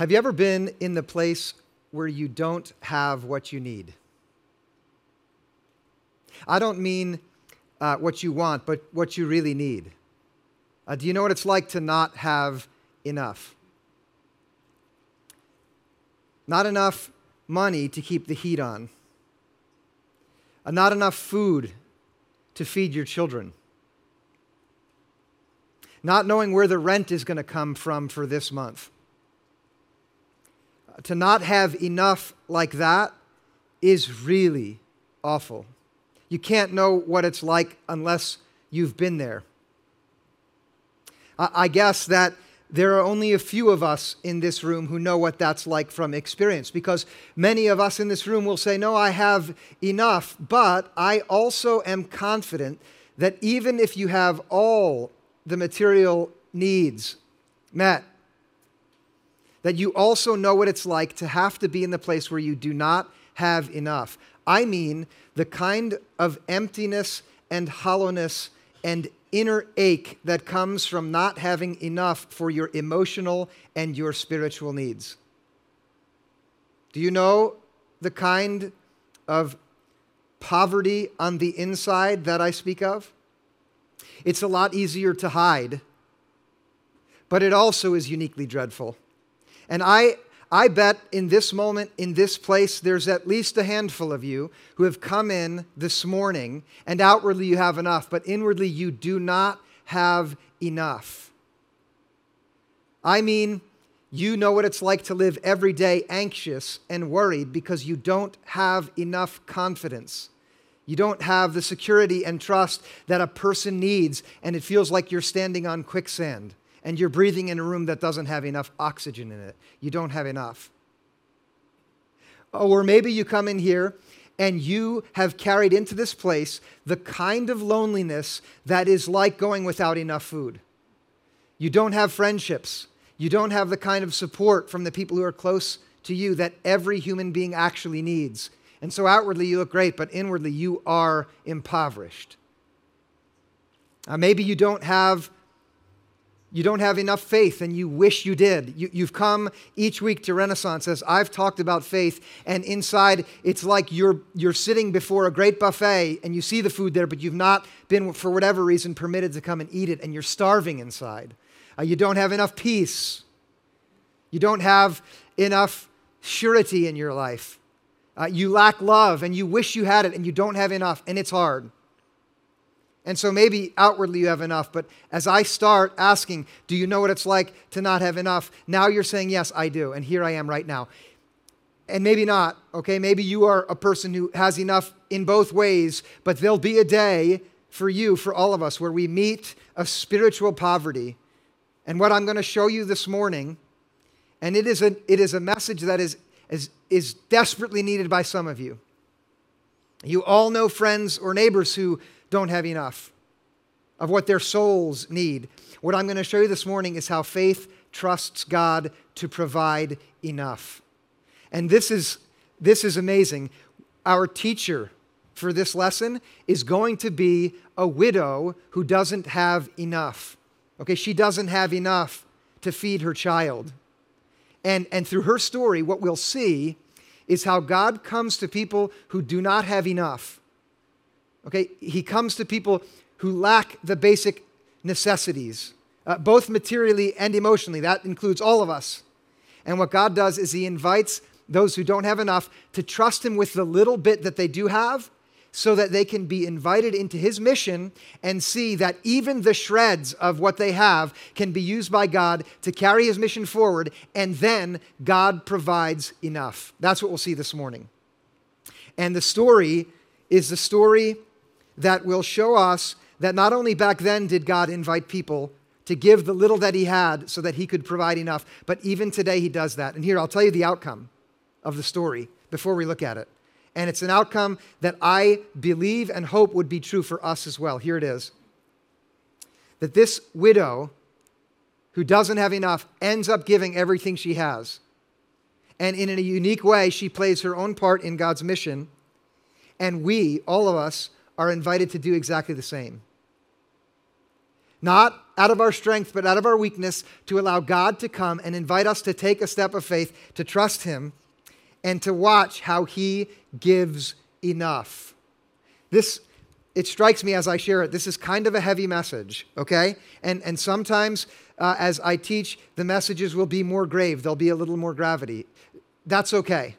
Have you ever been in the place where you don't have what you need? I don't mean uh, what you want, but what you really need. Uh, do you know what it's like to not have enough? Not enough money to keep the heat on, uh, not enough food to feed your children, not knowing where the rent is going to come from for this month. To not have enough like that is really awful. You can't know what it's like unless you've been there. I guess that there are only a few of us in this room who know what that's like from experience because many of us in this room will say, No, I have enough, but I also am confident that even if you have all the material needs met, that you also know what it's like to have to be in the place where you do not have enough. I mean the kind of emptiness and hollowness and inner ache that comes from not having enough for your emotional and your spiritual needs. Do you know the kind of poverty on the inside that I speak of? It's a lot easier to hide, but it also is uniquely dreadful. And I I bet in this moment, in this place, there's at least a handful of you who have come in this morning, and outwardly you have enough, but inwardly you do not have enough. I mean, you know what it's like to live every day anxious and worried because you don't have enough confidence. You don't have the security and trust that a person needs, and it feels like you're standing on quicksand and you're breathing in a room that doesn't have enough oxygen in it. You don't have enough. Or maybe you come in here and you have carried into this place the kind of loneliness that is like going without enough food. You don't have friendships. You don't have the kind of support from the people who are close to you that every human being actually needs. And so outwardly you look great, but inwardly you are impoverished. Maybe you don't have you don't have enough faith and you wish you did. You, have come each week to Renaissance as I've talked about faith, and inside it's like you're, you're sitting before a great buffet and you see the food there, but you've not been, for whatever reason, permitted to come and eat it, and you're starving inside. Uh, you don't have enough peace. You don't have enough surety in your life. Uh, you lack love and you wish you had it and you don't have enough, and it's hard. And so maybe outwardly you have enough, but as I start asking, do you know what it's like to not have enough? Now you're saying, yes, I do. And here I am right now. And maybe not, okay? Maybe you are a person who has enough in both ways, but there'll be a day for you, for all of us, where we meet a spiritual poverty. And what I'm going to show you this morning, and it is a, it is a message that is, is, is desperately needed by some of you. You all know friends or neighbors who don't have enough of what their souls need. What I'm going to show you this morning is how faith trusts God to provide enough. And this is, this is amazing. Our teacher for this lesson is going to be a widow who doesn't have enough. Okay, she doesn't have enough to feed her child. And, and through her story, what we'll see is how God comes to people who do not have enough Okay, he comes to people who lack the basic necessities, uh, both materially and emotionally. That includes all of us. And what God does is he invites those who don't have enough to trust him with the little bit that they do have so that they can be invited into his mission and see that even the shreds of what they have can be used by God to carry his mission forward, and then God provides enough. That's what we'll see this morning. And the story is the story that will show us that not only back then did God invite people to give the little that he had so that he could provide enough, but even today he does that. And here, I'll tell you the outcome of the story before we look at it. And it's an outcome that I believe and hope would be true for us as well. Here it is that this widow who doesn't have enough ends up giving everything she has. And in a unique way, she plays her own part in God's mission. And we, all of us, are invited to do exactly the same. not out of our strength, but out of our weakness, to allow God to come and invite us to take a step of faith, to trust Him, and to watch how He gives enough. This, it strikes me as I share it, this is kind of a heavy message, okay? And, and sometimes uh, as I teach, the messages will be more grave, there'll be a little more gravity. That's okay.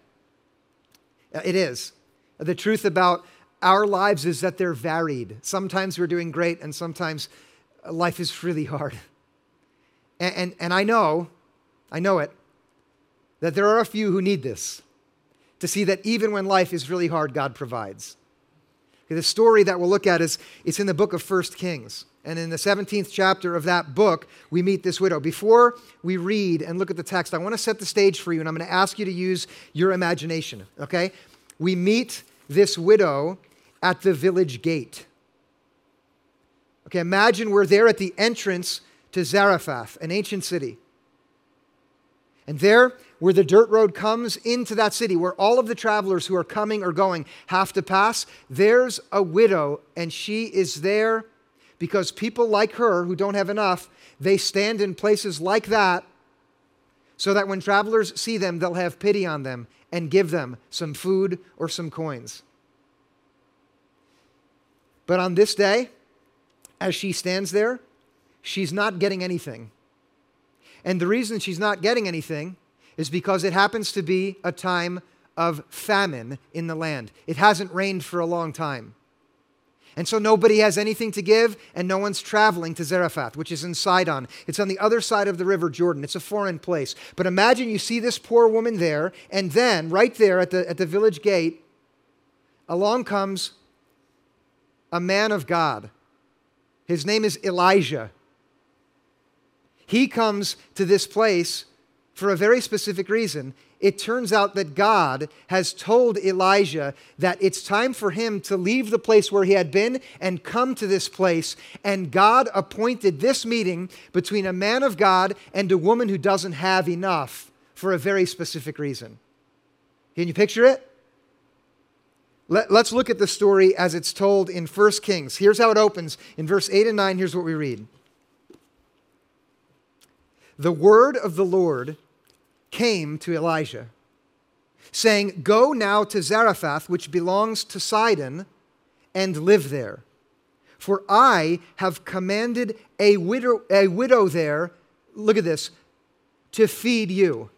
It is. The truth about our lives is that they're varied. Sometimes we're doing great, and sometimes life is really hard. And, and, and, I know, I know it, that there are a few who need this to see that even when life is really hard, God provides. Okay, the story that we'll look at is it's in the book of First Kings. And in the 17th chapter of that book, we meet this widow. Before we read and look at the text, I want to set the stage for you, and I'm going to ask you to use your imagination, okay? We meet this widow at the village gate. Okay, imagine we're there at the entrance to Zarephath, an ancient city. And there, where the dirt road comes into that city, where all of the travelers who are coming or going have to pass, there's a widow, and she is there because people like her who don't have enough, they stand in places like that so that when travelers see them, they'll have pity on them and give them some food or some coins. But on this day, as she stands there, she's not getting anything. And the reason she's not getting anything is because it happens to be a time of famine in the land. It hasn't rained for a long time. And so nobody has anything to give, and no one's traveling to Zarephath, which is in Sidon. It's on the other side of the river Jordan. It's a foreign place. But imagine you see this poor woman there, and then right there at the, at the village gate, along comes a man of God his name is Elijah. He comes to this place for a very specific reason. It turns out that God has told Elijah that it's time for him to leave the place where he had been and come to this place. And God appointed this meeting between a man of God and a woman who doesn't have enough for a very specific reason. Can you picture it? Let, us look at the story as it's told in 1 Kings. Here's how it opens. In verse 8 and 9, here's what we read The word of the Lord came to Elijah, saying, Go now to Zarephath, which belongs to Sidon, and live there. For I have commanded a widow, a widow there, look at this, to feed you.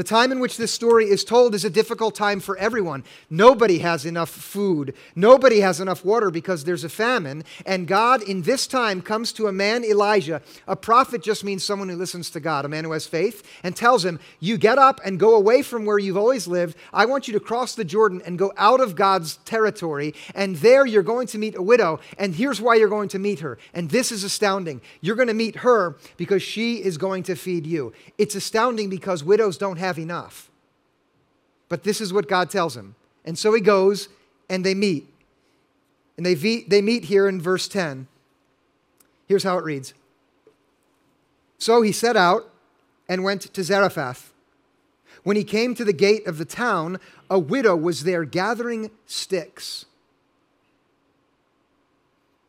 The time in which this story is told is a difficult time for everyone. Nobody has enough food. Nobody has enough water because there's a famine. And God, in this time, comes to a man, Elijah. A prophet just means someone who listens to God, a man who has faith, and tells him, You get up and go away from where you've always lived. I want you to cross the Jordan and go out of God's territory. And there you're going to meet a widow. And here's why you're going to meet her. And this is astounding. You're going to meet her because she is going to feed you. It's astounding because widows don't have enough. But this is what God tells him. And so he goes and they meet. And they, they meet here in verse 10. Here's how it reads So he set out and went to Zarephath. When he came to the gate of the town, a widow was there gathering sticks.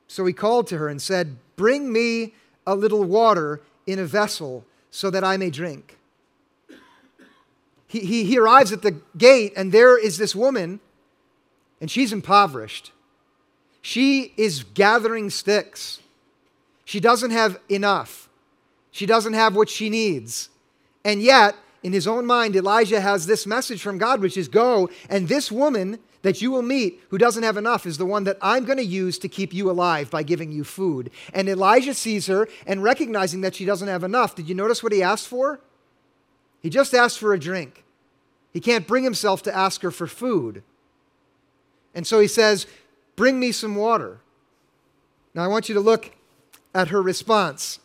So he called to her and said, Bring me a little water in a vessel so that I may drink he, he, he arrives at the gate, and there is this woman, and she's impoverished. She is gathering sticks. She doesn't have enough. She doesn't have what she needs. And yet, in his own mind, Elijah has this message from God, which is go, and this woman that you will meet who doesn't have enough is the one that I'm going to use to keep you alive by giving you food. And Elijah sees her and recognizing that she doesn't have enough. Did you notice what he asked for? He just asked for a drink. He can't bring himself to ask her for food. And so he says, Bring me some water. Now I want you to look at her response.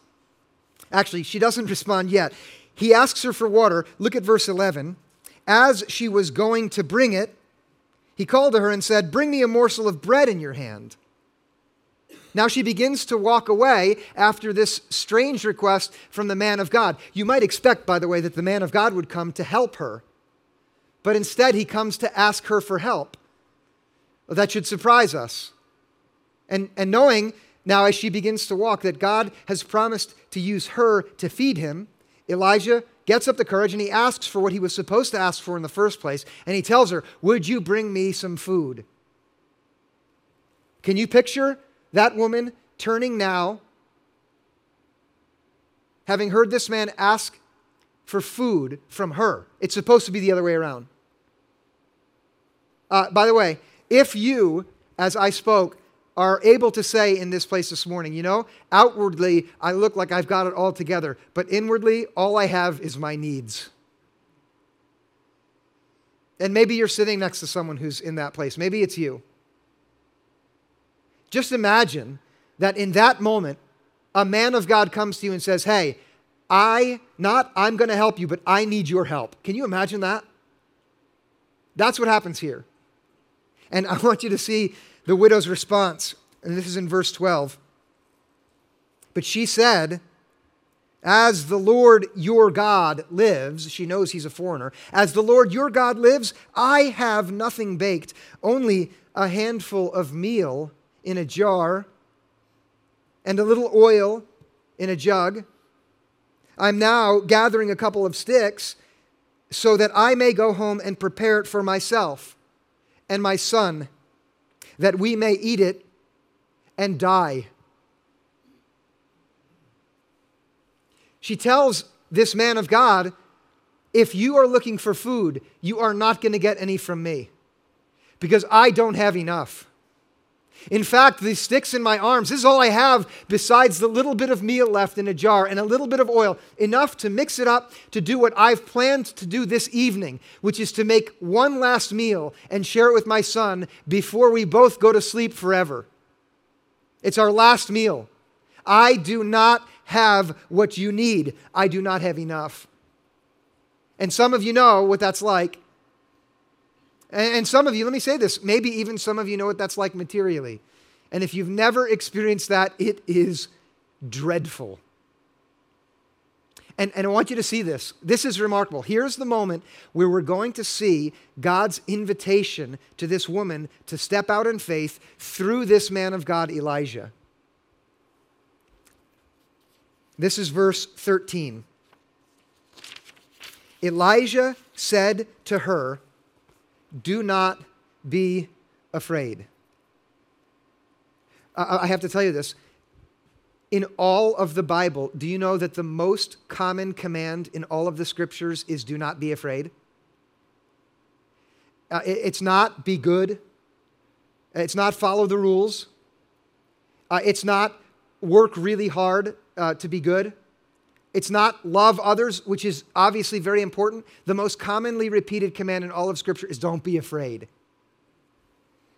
Actually, she doesn't respond yet. He asks her for water. Look at verse 11. As she was going to bring it, he called to her and said, Bring me a morsel of bread in your hand. Now she begins to walk away after this strange request from the man of God. You might expect, by the way, that the man of God would come to help her, but instead he comes to ask her for help. Well, that should surprise us. And, and knowing now as she begins to walk that God has promised to use her to feed him, Elijah gets up the courage and he asks for what he was supposed to ask for in the first place. And he tells her, Would you bring me some food? Can you picture that woman turning now, having heard this man ask for food from her? It's supposed to be the other way around. Uh, by the way, if you, as I spoke, are able to say in this place this morning, you know, outwardly I look like I've got it all together, but inwardly all I have is my needs. And maybe you're sitting next to someone who's in that place. Maybe it's you. Just imagine that in that moment, a man of God comes to you and says, Hey, I, not I'm going to help you, but I need your help. Can you imagine that? That's what happens here. And I want you to see the widow's response. And this is in verse 12. But she said, As the Lord your God lives, she knows he's a foreigner. As the Lord your God lives, I have nothing baked, only a handful of meal in a jar and a little oil in a jug. I'm now gathering a couple of sticks so that I may go home and prepare it for myself and my son that we may eat it and die. She tells this man of God, if you are looking for food, you are not going to get any from me because I don't have enough. In fact, the sticks in my arms, this is all I have besides the little bit of meal left in a jar and a little bit of oil, enough to mix it up to do what I've planned to do this evening, which is to make one last meal and share it with my son before we both go to sleep forever. It's our last meal. I do not have what you need, I do not have enough. And some of you know what that's like. And some of you, let me say this, maybe even some of you know what that's like materially. And if you've never experienced that, it is dreadful. And, and I want you to see this. This is remarkable. Here's the moment where we're going to see God's invitation to this woman to step out in faith through this man of God, Elijah. This is verse 13. Elijah said to her, do not be afraid. I have to tell you this. In all of the Bible, do you know that the most common command in all of the scriptures is do not be afraid? Uh, it's not be good. It's not follow the rules. Uh, it's not work really hard uh, to be good. It's not love others, which is obviously very important. The most commonly repeated command in all of Scripture is don't be afraid.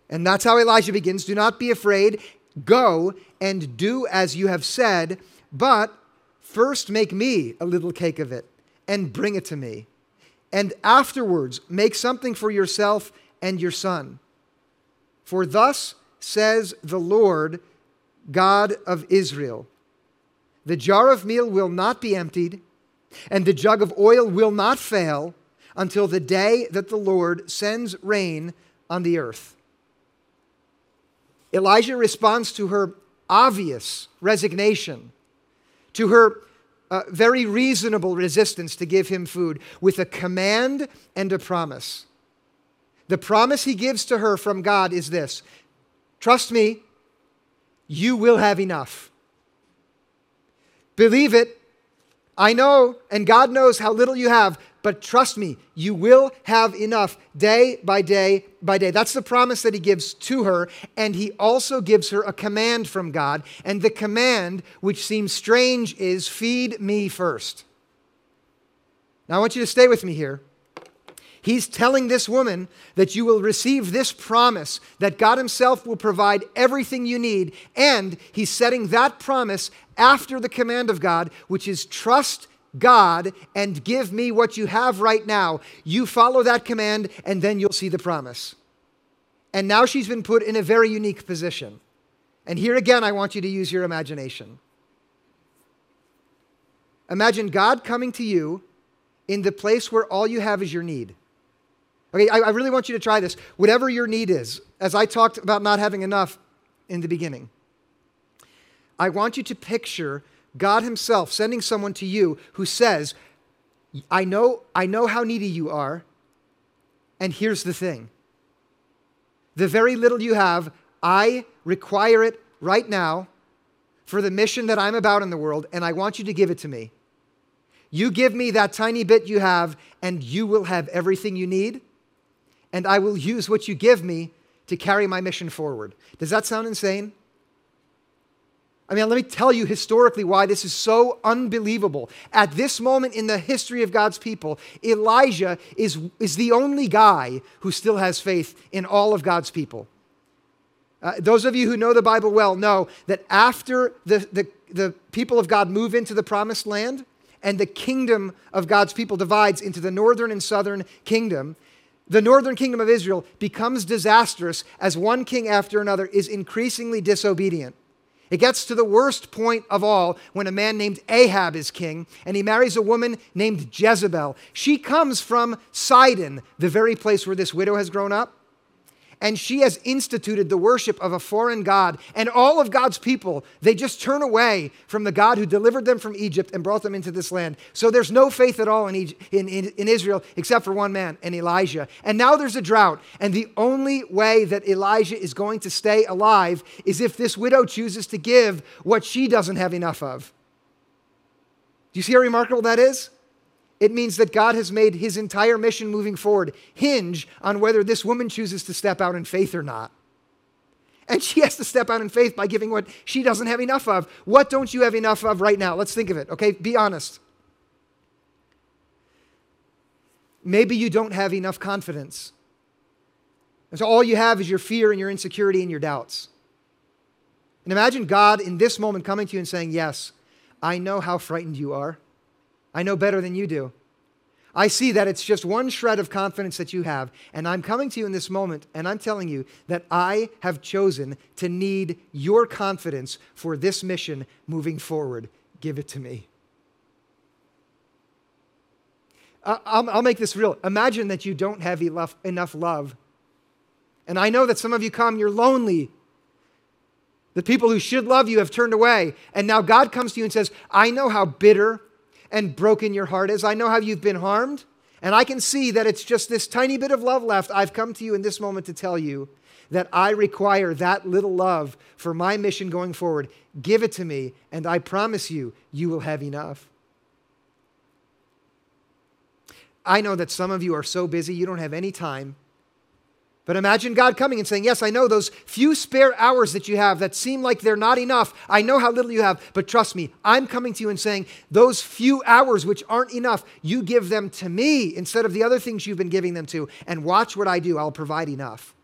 And that's how Elijah begins do not be afraid. Go and do as you have said, but first make me a little cake of it and bring it to me. And afterwards make something for yourself and your son. For thus says the Lord God of Israel the jar of meal will not be emptied, and the jug of oil will not fail until the day that the Lord sends rain on the earth. Elijah responds to her obvious resignation, to her uh, very reasonable resistance to give him food, with a command and a promise. The promise he gives to her from God is this Trust me, you will have enough. Believe it. I know, and God knows how little you have, but trust me, you will have enough day by day by day. That's the promise that he gives to her, and he also gives her a command from God. And the command, which seems strange, is feed me first. Now, I want you to stay with me here. He's telling this woman that you will receive this promise that God Himself will provide everything you need. And He's setting that promise after the command of God, which is trust God and give me what you have right now. You follow that command, and then you'll see the promise. And now she's been put in a very unique position. And here again, I want you to use your imagination. Imagine God coming to you in the place where all you have is your need. Okay, I, I really want you to try this. Whatever your need is, as I talked about not having enough in the beginning, I want you to picture God Himself sending someone to you who says, I know, I know how needy you are, and here's the thing the very little you have, I require it right now for the mission that I'm about in the world, and I want you to give it to me. You give me that tiny bit you have, and you will have everything you need, and I will use what you give me to carry my mission forward. Does that sound insane? I mean, let me tell you historically why this is so unbelievable. At this moment in the history of God's people, Elijah is, is the only guy who still has faith in all of God's people. Uh, those of you who know the Bible well know that after the, the, the people of God move into the promised land and the kingdom of God's people divides into the northern and southern kingdom, the northern kingdom of Israel becomes disastrous as one king after another is increasingly disobedient. It gets to the worst point of all when a man named Ahab is king and he marries a woman named Jezebel. She comes from Sidon, the very place where this widow has grown up and she has instituted the worship of a foreign God. And all of God's people, they just turn away from the God who delivered them from Egypt and brought them into this land. So there's no faith at all in, Egypt, in, in, in Israel except for one man, and Elijah. And now there's a drought. And the only way that Elijah is going to stay alive is if this widow chooses to give what she doesn't have enough of. Do you see how remarkable that is? It means that God has made his entire mission moving forward hinge on whether this woman chooses to step out in faith or not. And she has to step out in faith by giving what she doesn't have enough of. What don't you have enough of right now? Let's think of it, okay? Be honest. Maybe you don't have enough confidence. And so all you have is your fear and your insecurity and your doubts. And imagine God in this moment coming to you and saying, Yes, I know how frightened you are. I know better than you do. I see that it's just one shred of confidence that you have. And I'm coming to you in this moment and I'm telling you that I have chosen to need your confidence for this mission moving forward. Give it to me. I'll, make this real. Imagine that you don't have enough love. And I know that some of you come, you're lonely. The people who should love you have turned away. And now God comes to you and says, I know how bitter and broken your heart is. I know how you've been harmed, and I can see that it's just this tiny bit of love left. I've come to you in this moment to tell you that I require that little love for my mission going forward. Give it to me, and I promise you, you will have enough. I know that some of you are so busy, you don't have any time but imagine God coming and saying, Yes, I know those few spare hours that you have that seem like they're not enough. I know how little you have, but trust me, I'm coming to you and saying, Those few hours which aren't enough, you give them to me instead of the other things you've been giving them to. And watch what I do, I'll provide enough.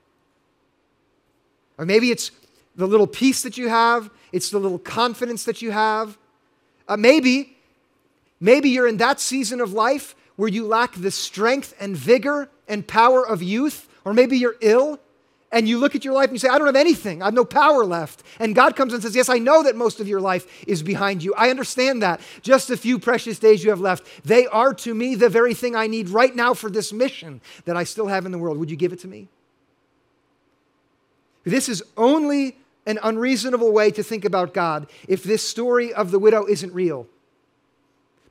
Or maybe it's the little peace that you have, it's the little confidence that you have. Uh, maybe, maybe you're in that season of life where you lack the strength and vigor and power of youth or maybe you're ill and you look at your life and you say, I don't have anything. I have no power left. And God comes and says, Yes, I know that most of your life is behind you. I understand that. Just a few precious days you have left. They are to me the very thing I need right now for this mission that I still have in the world. Would you give it to me? This is only an unreasonable way to think about God if this story of the widow isn't real.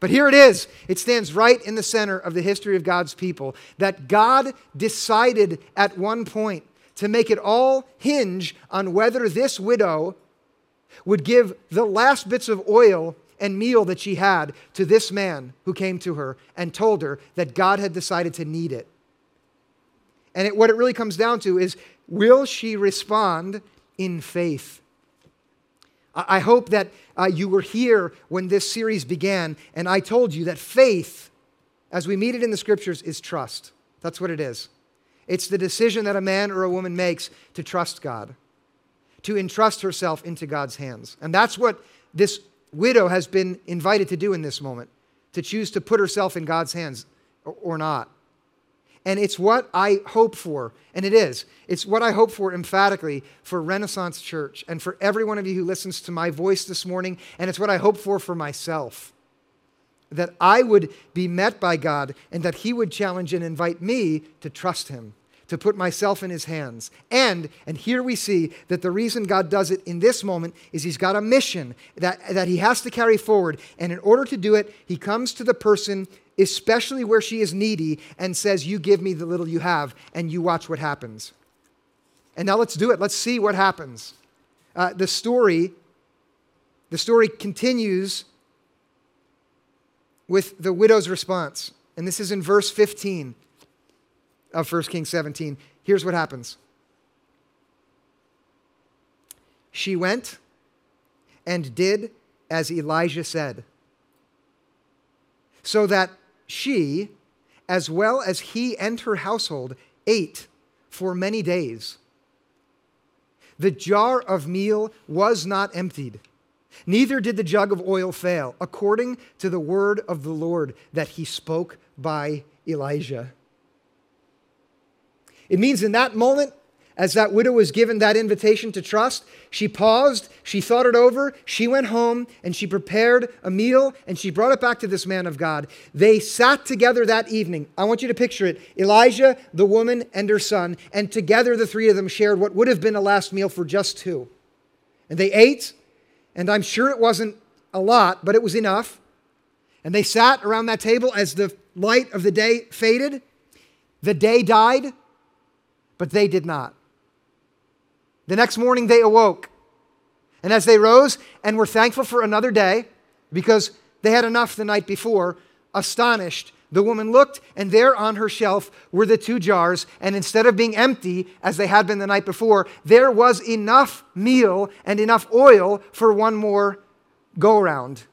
But here it is. It stands right in the center of the history of God's people that God decided at one point to make it all hinge on whether this widow would give the last bits of oil and meal that she had to this man who came to her and told her that God had decided to need it. And it, what it really comes down to is will she respond in faith? I hope that uh, you were here when this series began, and I told you that faith, as we meet it in the scriptures, is trust. That's what it is. It's the decision that a man or a woman makes to trust God, to entrust herself into God's hands. And that's what this widow has been invited to do in this moment to choose to put herself in God's hands or not. And it's what I hope for, and it is. It's what I hope for emphatically for Renaissance Church and for every one of you who listens to my voice this morning, and it's what I hope for for myself. That I would be met by God and that He would challenge and invite me to trust Him, to put myself in his hands. And, and here we see that the reason God does it in this moment is he's got a mission that, that he has to carry forward. And in order to do it, he comes to the person, especially where she is needy, and says, You give me the little you have, and you watch what happens. And now let's do it. Let's see what happens. Uh, the story, the story continues with the widow's response. And this is in verse 15 of 1 Kings 17. Here's what happens She went and did as Elijah said, so that she, as well as he and her household, ate for many days. The jar of meal was not emptied, neither did the jug of oil fail, according to the word of the Lord that he spoke by Elijah. It means in that moment, as that widow was given that invitation to trust, she paused, she thought it over, she went home, and she prepared a meal, and she brought it back to this man of God. They sat together that evening. I want you to picture it Elijah, the woman, and her son, and together the three of them shared what would have been a last meal for just two. And they ate, and I'm sure it wasn't a lot, but it was enough. And they sat around that table as the light of the day faded. The day died but they did not. The next morning they awoke. And as they rose and were thankful for another day, because they had enough the night before, astonished, the woman looked, and there on her shelf were the two jars. And instead of being empty, as they had been the night before, there was enough meal and enough oil for one more go round.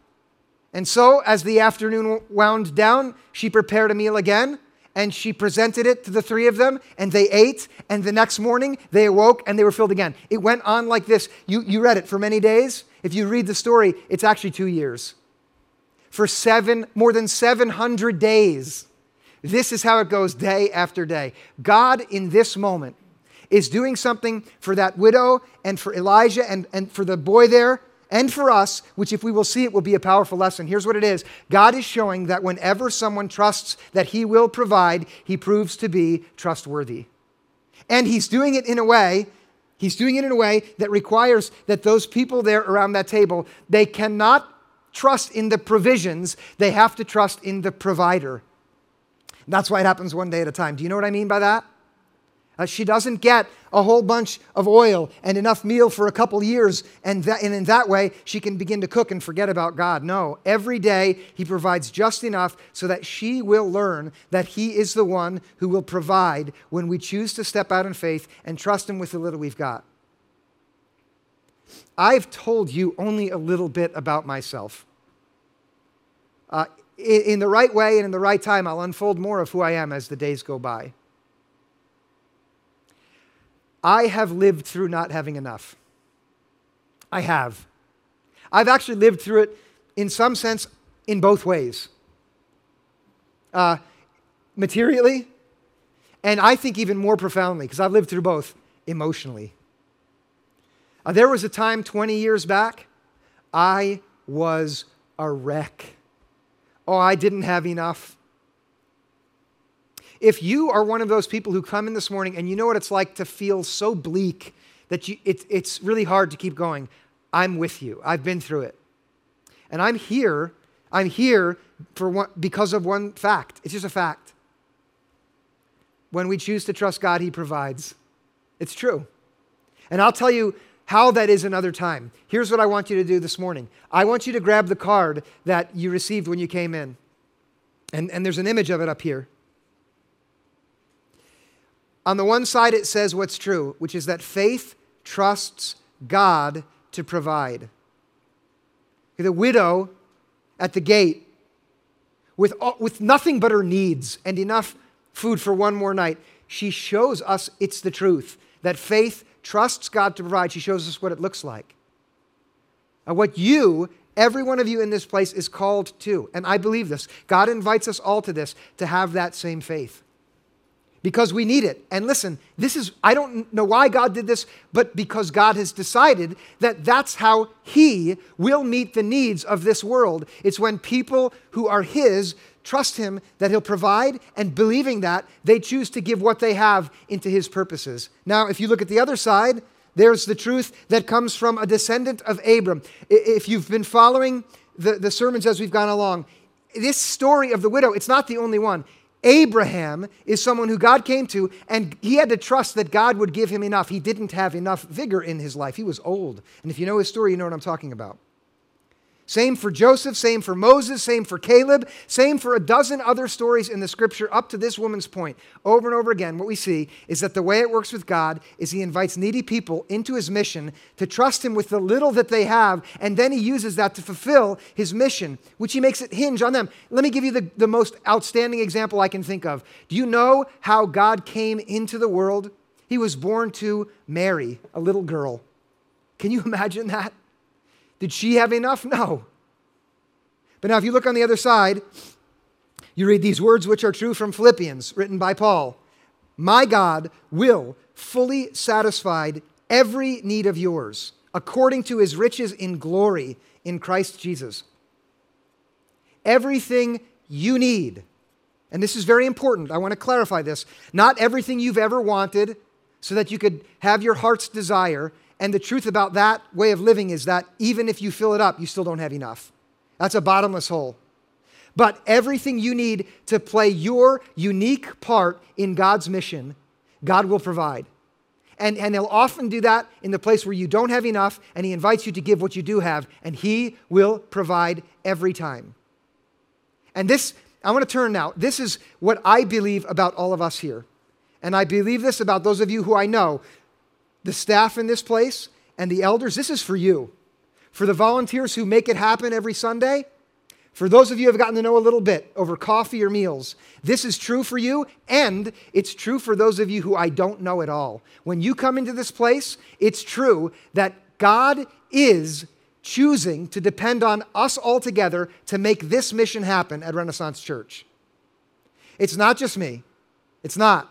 And so, as the afternoon wound down, she prepared a meal again and she presented it to the three of them, and they ate, and the next morning they awoke and they were filled again. It went on like this. You, you read it for many days. If you read the story, it's actually two years. For seven, more than 700 days. This is how it goes day after day. God, in this moment, is doing something for that widow and for Elijah and, and for the boy there and for us, which if we will see it will be a powerful lesson. Here's what it is God is showing that whenever someone trusts that He will provide, He proves to be trustworthy. And He's doing it in a way. He's doing it in a way that requires that those people there around that table, they cannot trust in the provisions, they have to trust in the provider. That's why it happens one day at a time. Do you know what I mean by that? Uh, she doesn't get a whole bunch of oil and enough meal for a couple years, and, that, and in that way, she can begin to cook and forget about God. No, every day He provides just enough so that she will learn that He is the one who will provide when we choose to step out in faith and trust Him with the little we've got. I've told you only a little bit about myself. Uh, in, in the right way and in the right time, I'll unfold more of who I am as the days go by. I have lived through not having enough. I have. I've actually lived through it in some sense in both ways uh, materially, and I think even more profoundly, because I've lived through both emotionally. Uh, there was a time 20 years back, I was a wreck. Oh, I didn't have enough. If you are one of those people who come in this morning and you know what it's like to feel so bleak that you, it, it's really hard to keep going, I'm with you. I've been through it. And I'm here. I'm here for one, because of one fact. It's just a fact. When we choose to trust God, He provides. It's true. And I'll tell you how that is another time. Here's what I want you to do this morning I want you to grab the card that you received when you came in. And, and there's an image of it up here. On the one side, it says what's true, which is that faith trusts God to provide. The widow at the gate, with, with nothing but her needs and enough food for one more night, she shows us it's the truth that faith trusts God to provide. She shows us what it looks like. And what you, every one of you in this place, is called to. And I believe this. God invites us all to this, to have that same faith. Because we need it. And listen, this is, I don't know why God did this, but because God has decided that that's how He will meet the needs of this world. It's when people who are His trust Him that He'll provide, and believing that, they choose to give what they have into His purposes. Now, if you look at the other side, there's the truth that comes from a descendant of Abram. If you've been following the, the sermons as we've gone along, this story of the widow, it's not the only one. Abraham is someone who God came to, and he had to trust that God would give him enough. He didn't have enough vigor in his life. He was old. And if you know his story, you know what I'm talking about. Same for Joseph, same for Moses, same for Caleb, same for a dozen other stories in the scripture up to this woman's point. Over and over again, what we see is that the way it works with God is he invites needy people into his mission to trust him with the little that they have, and then he uses that to fulfill his mission, which he makes it hinge on them. Let me give you the, the most outstanding example I can think of. Do you know how God came into the world? He was born to Mary, a little girl. Can you imagine that? Did she have enough? No. But now, if you look on the other side, you read these words which are true from Philippians, written by Paul My God will fully satisfy every need of yours, according to his riches in glory in Christ Jesus. Everything you need, and this is very important, I want to clarify this. Not everything you've ever wanted so that you could have your heart's desire, and the truth about that way of living is that even if you fill it up, you still don't have enough. That's a bottomless hole. But everything you need to play your unique part in God's mission, God will provide. And, and He'll often do that in the place where you don't have enough, and He invites you to give what you do have, and He will provide every time. And this, I want to turn now. This is what I believe about all of us here. And I believe this about those of you who I know the staff in this place and the elders, this is for you. For the volunteers who make it happen every Sunday, for those of you who have gotten to know a little bit over coffee or meals, this is true for you, and it's true for those of you who I don't know at all. When you come into this place, it's true that God is choosing to depend on us all together to make this mission happen at Renaissance Church. It's not just me. It's not.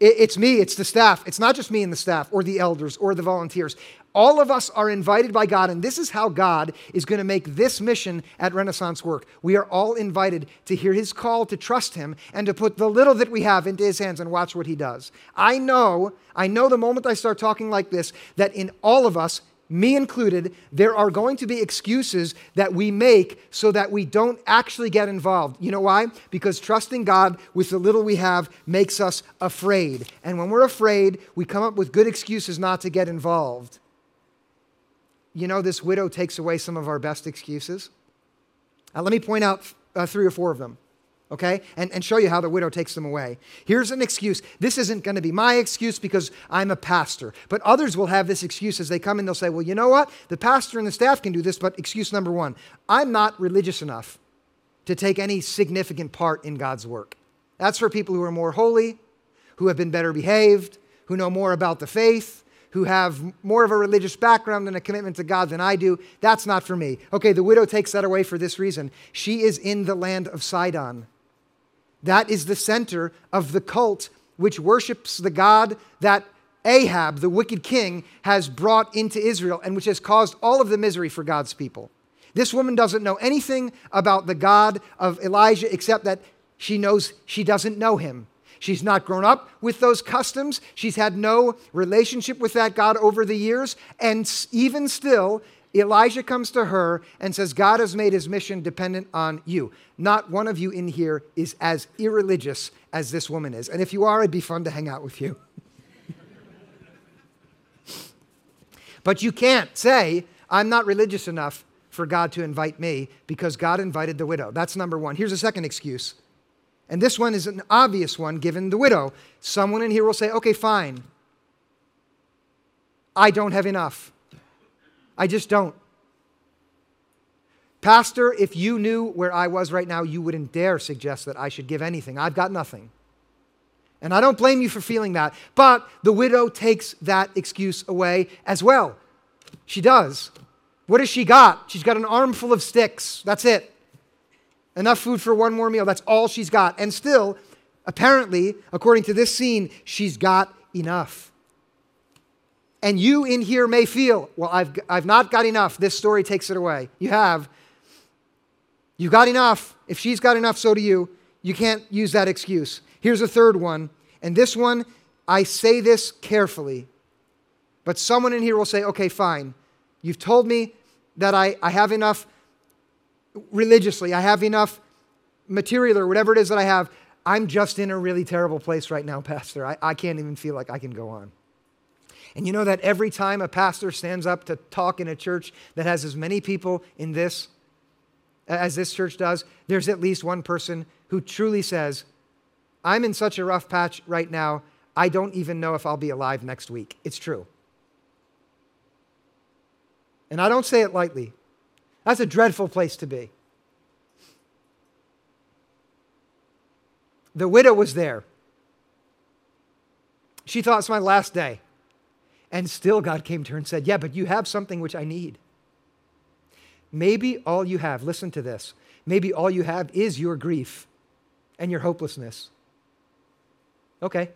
It's me, it's the staff. It's not just me and the staff or the elders or the volunteers. All of us are invited by God, and this is how God is going to make this mission at Renaissance work. We are all invited to hear His call to trust Him and to put the little that we have into His hands and watch what He does. I know, I know the moment I start talking like this, that in all of us, me included, there are going to be excuses that we make so that we don't actually get involved. You know why? Because trusting God with the little we have makes us afraid. And when we're afraid, we come up with good excuses not to get involved. You know, this widow takes away some of our best excuses. Let me point out uh, three or four of them okay? And, and show you how the widow takes them away. Here's an excuse. This isn't going to be my excuse because I'm a pastor, but others will have this excuse as they come in. They'll say, well, you know what? The pastor and the staff can do this, but excuse number one I'm not religious enough to take any significant part in God's work. That's for people who are more holy, who have been better behaved, who know more about the faith. Who have more of a religious background and a commitment to God than I do. That's not for me. Okay, the widow takes that away for this reason. She is in the land of Sidon. That is the center of the cult which worships the God that Ahab, the wicked king, has brought into Israel and which has caused all of the misery for God's people. This woman doesn't know anything about the God of Elijah except that she knows she doesn't know him. She's not grown up with those customs. She's had no relationship with that God over the years. And even still, Elijah comes to her and says, God has made his mission dependent on you. Not one of you in here is as irreligious as this woman is. And if you are, it'd be fun to hang out with you. but you can't say, I'm not religious enough for God to invite me because God invited the widow. That's number one. Here's a second excuse. And this one is an obvious one given the widow. Someone in here will say, okay, fine. I don't have enough. I just don't. Pastor, if you knew where I was right now, you wouldn't dare suggest that I should give anything. I've got nothing. And I don't blame you for feeling that. But the widow takes that excuse away as well. She does. What has she got? She's got an armful of sticks. That's it. Enough food for one more meal. That's all she's got. And still, Apparently, according to this scene, she's got enough. And you in here may feel, well, I've, I've not got enough. This story takes it away. You have. You've got enough. If she's got enough, so do you. You can't use that excuse. Here's a third one. And this one, I say this carefully. But someone in here will say, okay, fine. You've told me that I, I have enough religiously, I have enough material or whatever it is that I have. I'm just in a really terrible place right now, Pastor. I, I can't even feel like I can go on. And you know that every time a pastor stands up to talk in a church that has as many people in this as this church does, there's at least one person who truly says, I'm in such a rough patch right now, I don't even know if I'll be alive next week. It's true. And I don't say it lightly. That's a dreadful place to be. The widow was there. She thought it's my last day. And still, God came to her and said, Yeah, but you have something which I need. Maybe all you have, listen to this, maybe all you have is your grief and your hopelessness. Okay.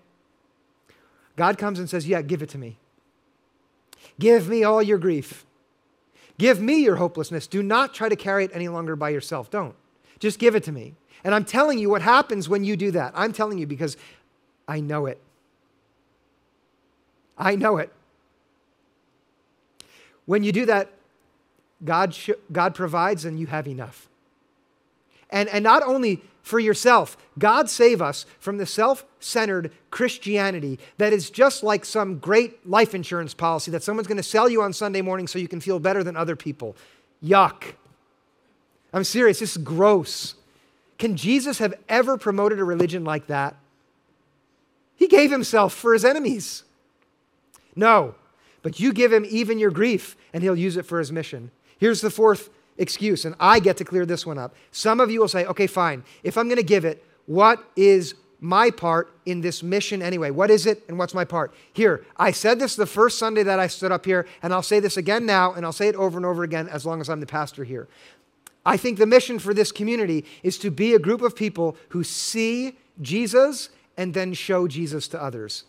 God comes and says, Yeah, give it to me. Give me all your grief. Give me your hopelessness. Do not try to carry it any longer by yourself. Don't. Just give it to me. And I'm telling you what happens when you do that. I'm telling you because I know it. I know it. When you do that, God, sh- God provides and you have enough. And, and not only for yourself, God save us from the self centered Christianity that is just like some great life insurance policy that someone's going to sell you on Sunday morning so you can feel better than other people. Yuck. I'm serious, this is gross. Can Jesus have ever promoted a religion like that? He gave himself for his enemies. No, but you give him even your grief, and he'll use it for his mission. Here's the fourth excuse, and I get to clear this one up. Some of you will say, okay, fine. If I'm going to give it, what is my part in this mission anyway? What is it, and what's my part? Here, I said this the first Sunday that I stood up here, and I'll say this again now, and I'll say it over and over again as long as I'm the pastor here. I think the mission for this community is to be a group of people who see Jesus and then show Jesus to others.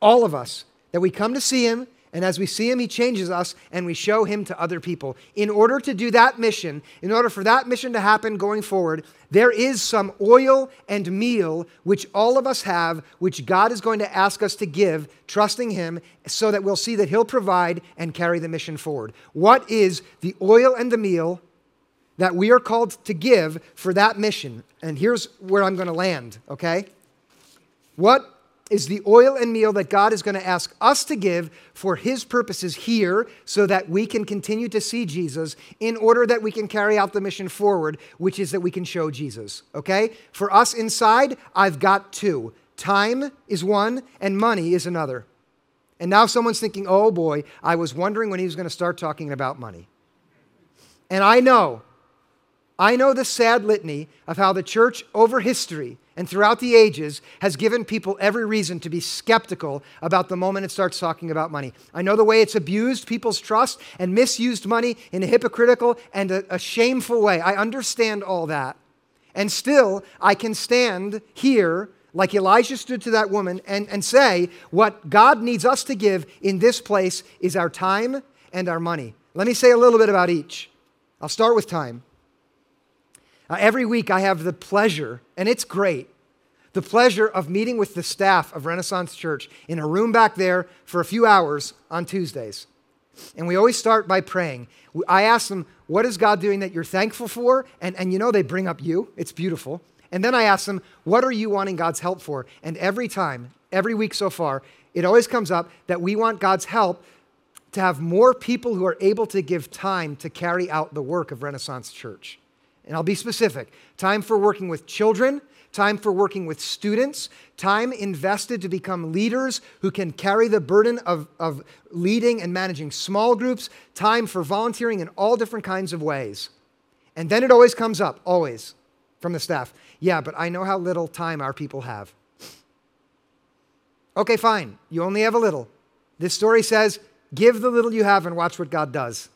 All of us that we come to see him, and as we see him, he changes us and we show him to other people. In order to do that mission, in order for that mission to happen going forward, there is some oil and meal which all of us have, which God is going to ask us to give, trusting him, so that we'll see that he'll provide and carry the mission forward. What is the oil and the meal that we are called to give for that mission? And here's where I'm going to land, okay? What is the oil and meal that God is going to ask us to give for His purposes here so that we can continue to see Jesus in order that we can carry out the mission forward, which is that we can show Jesus. Okay? For us inside, I've got two time is one, and money is another. And now someone's thinking, oh boy, I was wondering when he was going to start talking about money. And I know, I know the sad litany of how the church over history and throughout the ages has given people every reason to be skeptical about the moment it starts talking about money. I know the way it's abused people's trust and misused money in a hypocritical and a, a, shameful way. I understand all that. And still, I can stand here like Elijah stood to that woman and, and say, what God needs us to give in this place is our time and our money. Let me say a little bit about each. I'll start with time. Uh, every week I have the pleasure, and it's great, the pleasure of meeting with the staff of Renaissance Church in a room back there for a few hours on Tuesdays. And we always start by praying. I ask them, What is God doing that you're thankful for? And, and you know, they bring up you. It's beautiful. And then I ask them, What are you wanting God's help for? And every time, every week so far, it always comes up that we want God's help to have more people who are able to give time to carry out the work of Renaissance Church. And I'll be specific time for working with children, time for working with students, time invested to become leaders who can carry the burden of, of leading and managing small groups, time for volunteering in all different kinds of ways. And then it always comes up, always, from the staff. Yeah, but I know how little time our people have. Okay, fine. You only have a little. This story says, give the little you have and watch what God does.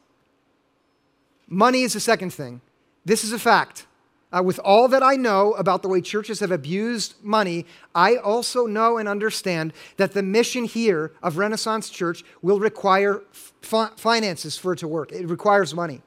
Money is the second thing. This is a fact. uh, with all that I know about the way churches have abused money, I also know and understand that the mission here of Renaissance Church will require f- finances for it to work. It requires money.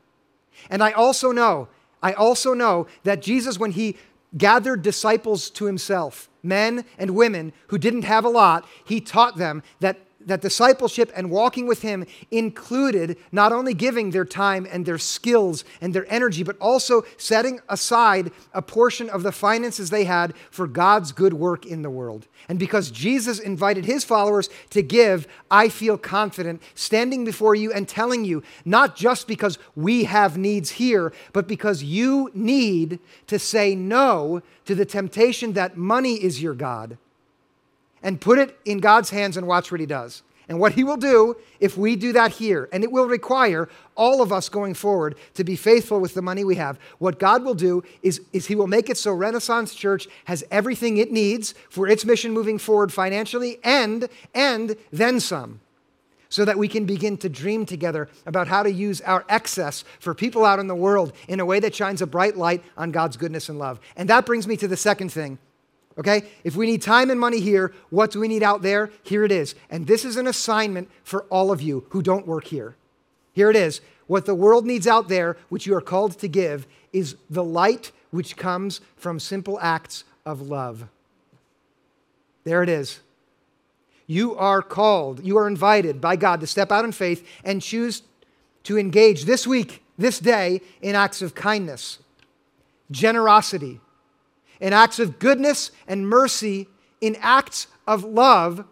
And I also know, I also know that Jesus, when he gathered disciples to himself, men and women who didn't have a lot, he taught them that that discipleship and walking with him included not only giving their time and their skills and their energy, but also setting aside a portion of the finances they had for God's good work in the world. And because Jesus invited his followers to give, I feel confident standing before you and telling you, not just because we have needs here, but because you need to say no to the temptation that money is your God and put it in God's hands and watch what He does. And what He will do if we do that here, and it will require all of us going forward to be faithful with the money we have. What God will do is, is He will make it so Renaissance Church has everything it needs for its mission moving forward financially and, and then some so that we can begin to dream together about how to use our excess for people out in the world in a way that shines a bright light on God's goodness and love. And that brings me to the second thing Okay? If we need time and money here, what do we need out there? Here it is. And this is an assignment for all of you who don't work here. Here it is. What the world needs out there, which you are called to give, is the light which comes from simple acts of love. There it is. You are called, you are invited by God to step out in faith and choose to engage this week, this day, in acts of kindness, generosity, in acts of goodness and mercy, in acts of love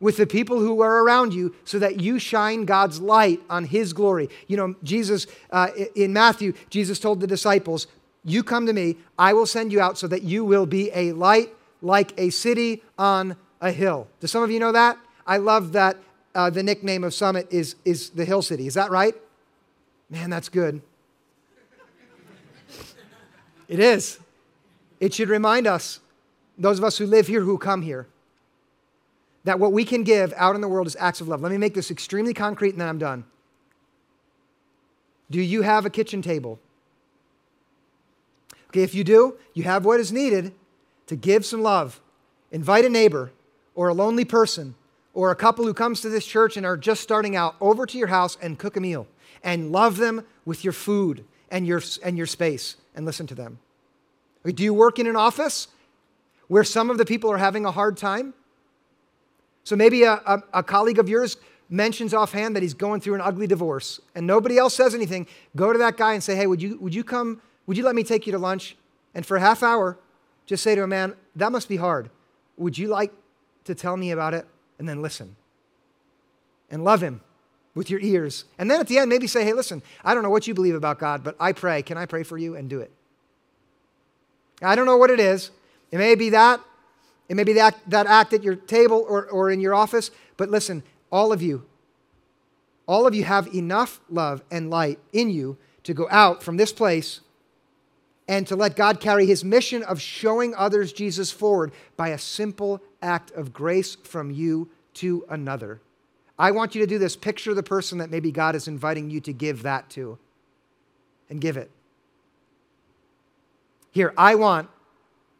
with the people who are around you so that you shine God's light on His glory. You know, Jesus, uh, in Matthew, Jesus told the disciples, You come to me, I will send you out so that you will be a light like a city on a hill. Do some of you know that? I love that uh, the nickname of Summit is, is the Hill City. Is that right? Man, that's good. it is. It should remind us, those of us who live here, who come here, that what we can give out in the world is acts of love. Let me make this extremely concrete and then I'm done. Do you have a kitchen table? Okay, if you do, you have what is needed to give some love. Invite a neighbor or a lonely person or a couple who comes to this church and are just starting out over to your house and cook a meal and love them with your food and your, and your space and listen to them. Do you work in an office where some of the people are having a hard time? So maybe a, a, a, colleague of yours mentions offhand that he's going through an ugly divorce and nobody else says anything. Go to that guy and say, hey, would you, would you come? Would you let me take you to lunch? And for a half hour, just say to a man, that must be hard. Would you like to tell me about it? And then listen and love him with your ears. And then at the end, maybe say, hey, listen, I don't know what you believe about God, but I pray. Can I pray for you? And do it. I don't know what it is. It may be that. It may be that, that act at your table or, or in your office. But listen, all of you, all of you have enough love and light in you to go out from this place and to let God carry his mission of showing others Jesus forward by a simple act of grace from you to another. I want you to do this. Picture the person that maybe God is inviting you to give that to and give it. Here, I want,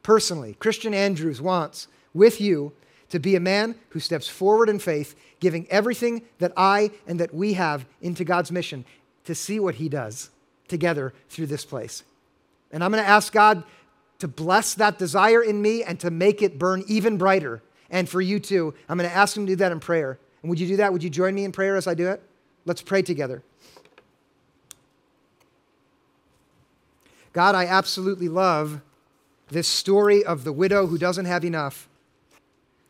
personally, Christian Andrews wants with you to be a man who steps forward in faith, giving everything that I and that we have into God's mission to see what he does together through this place. And I'm going to ask God to bless that desire in me and to make it burn even brighter. And for you too, I'm going to ask him to do that in prayer. And would you do that? Would you join me in prayer as I do it? Let's pray together. God, I absolutely love this story of the widow who doesn't have enough.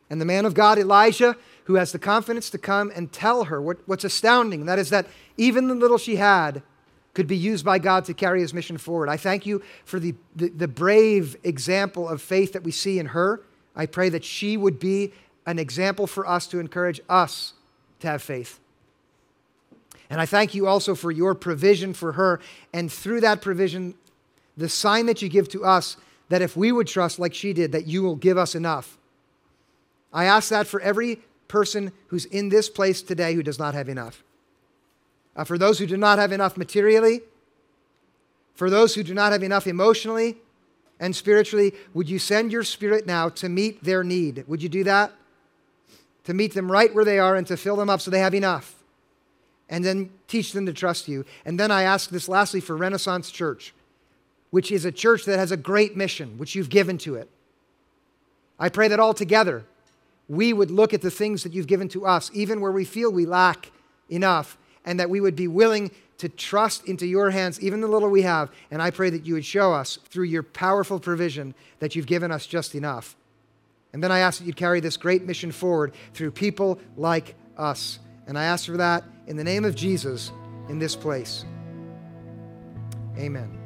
And the man of God, Elijah, who has the confidence to come and tell her what, what's astounding. That is that even the little she had could be used by God to carry his mission forward. I thank you for the, the, the brave example of faith that we see in her. I pray that she would be an example for us to encourage us to have faith. And I thank you also for your provision for her. And through that provision, the sign that you give to us that if we would trust like she did, that you will give us enough. I ask that for every person who's in this place today who does not have enough. Uh, for those who do not have enough materially, for those who do not have enough emotionally, and spiritually, would you send your spirit now to meet their need? Would you do that? To meet them right where they are and to fill them up so they have enough. And then teach them to trust you. And then I ask this lastly for Renaissance Church, which is a church that has a great mission, which you've given to it. I pray that all together we would look at the things that you've given to us, even where we feel we lack enough, and that we would be willing to trust into your hands, even the little we have. And I pray that you would show us through your powerful provision that you've given us just enough. And then I ask that you'd carry this great mission forward through people like us. And I ask for that in the name of Jesus in this place. Amen.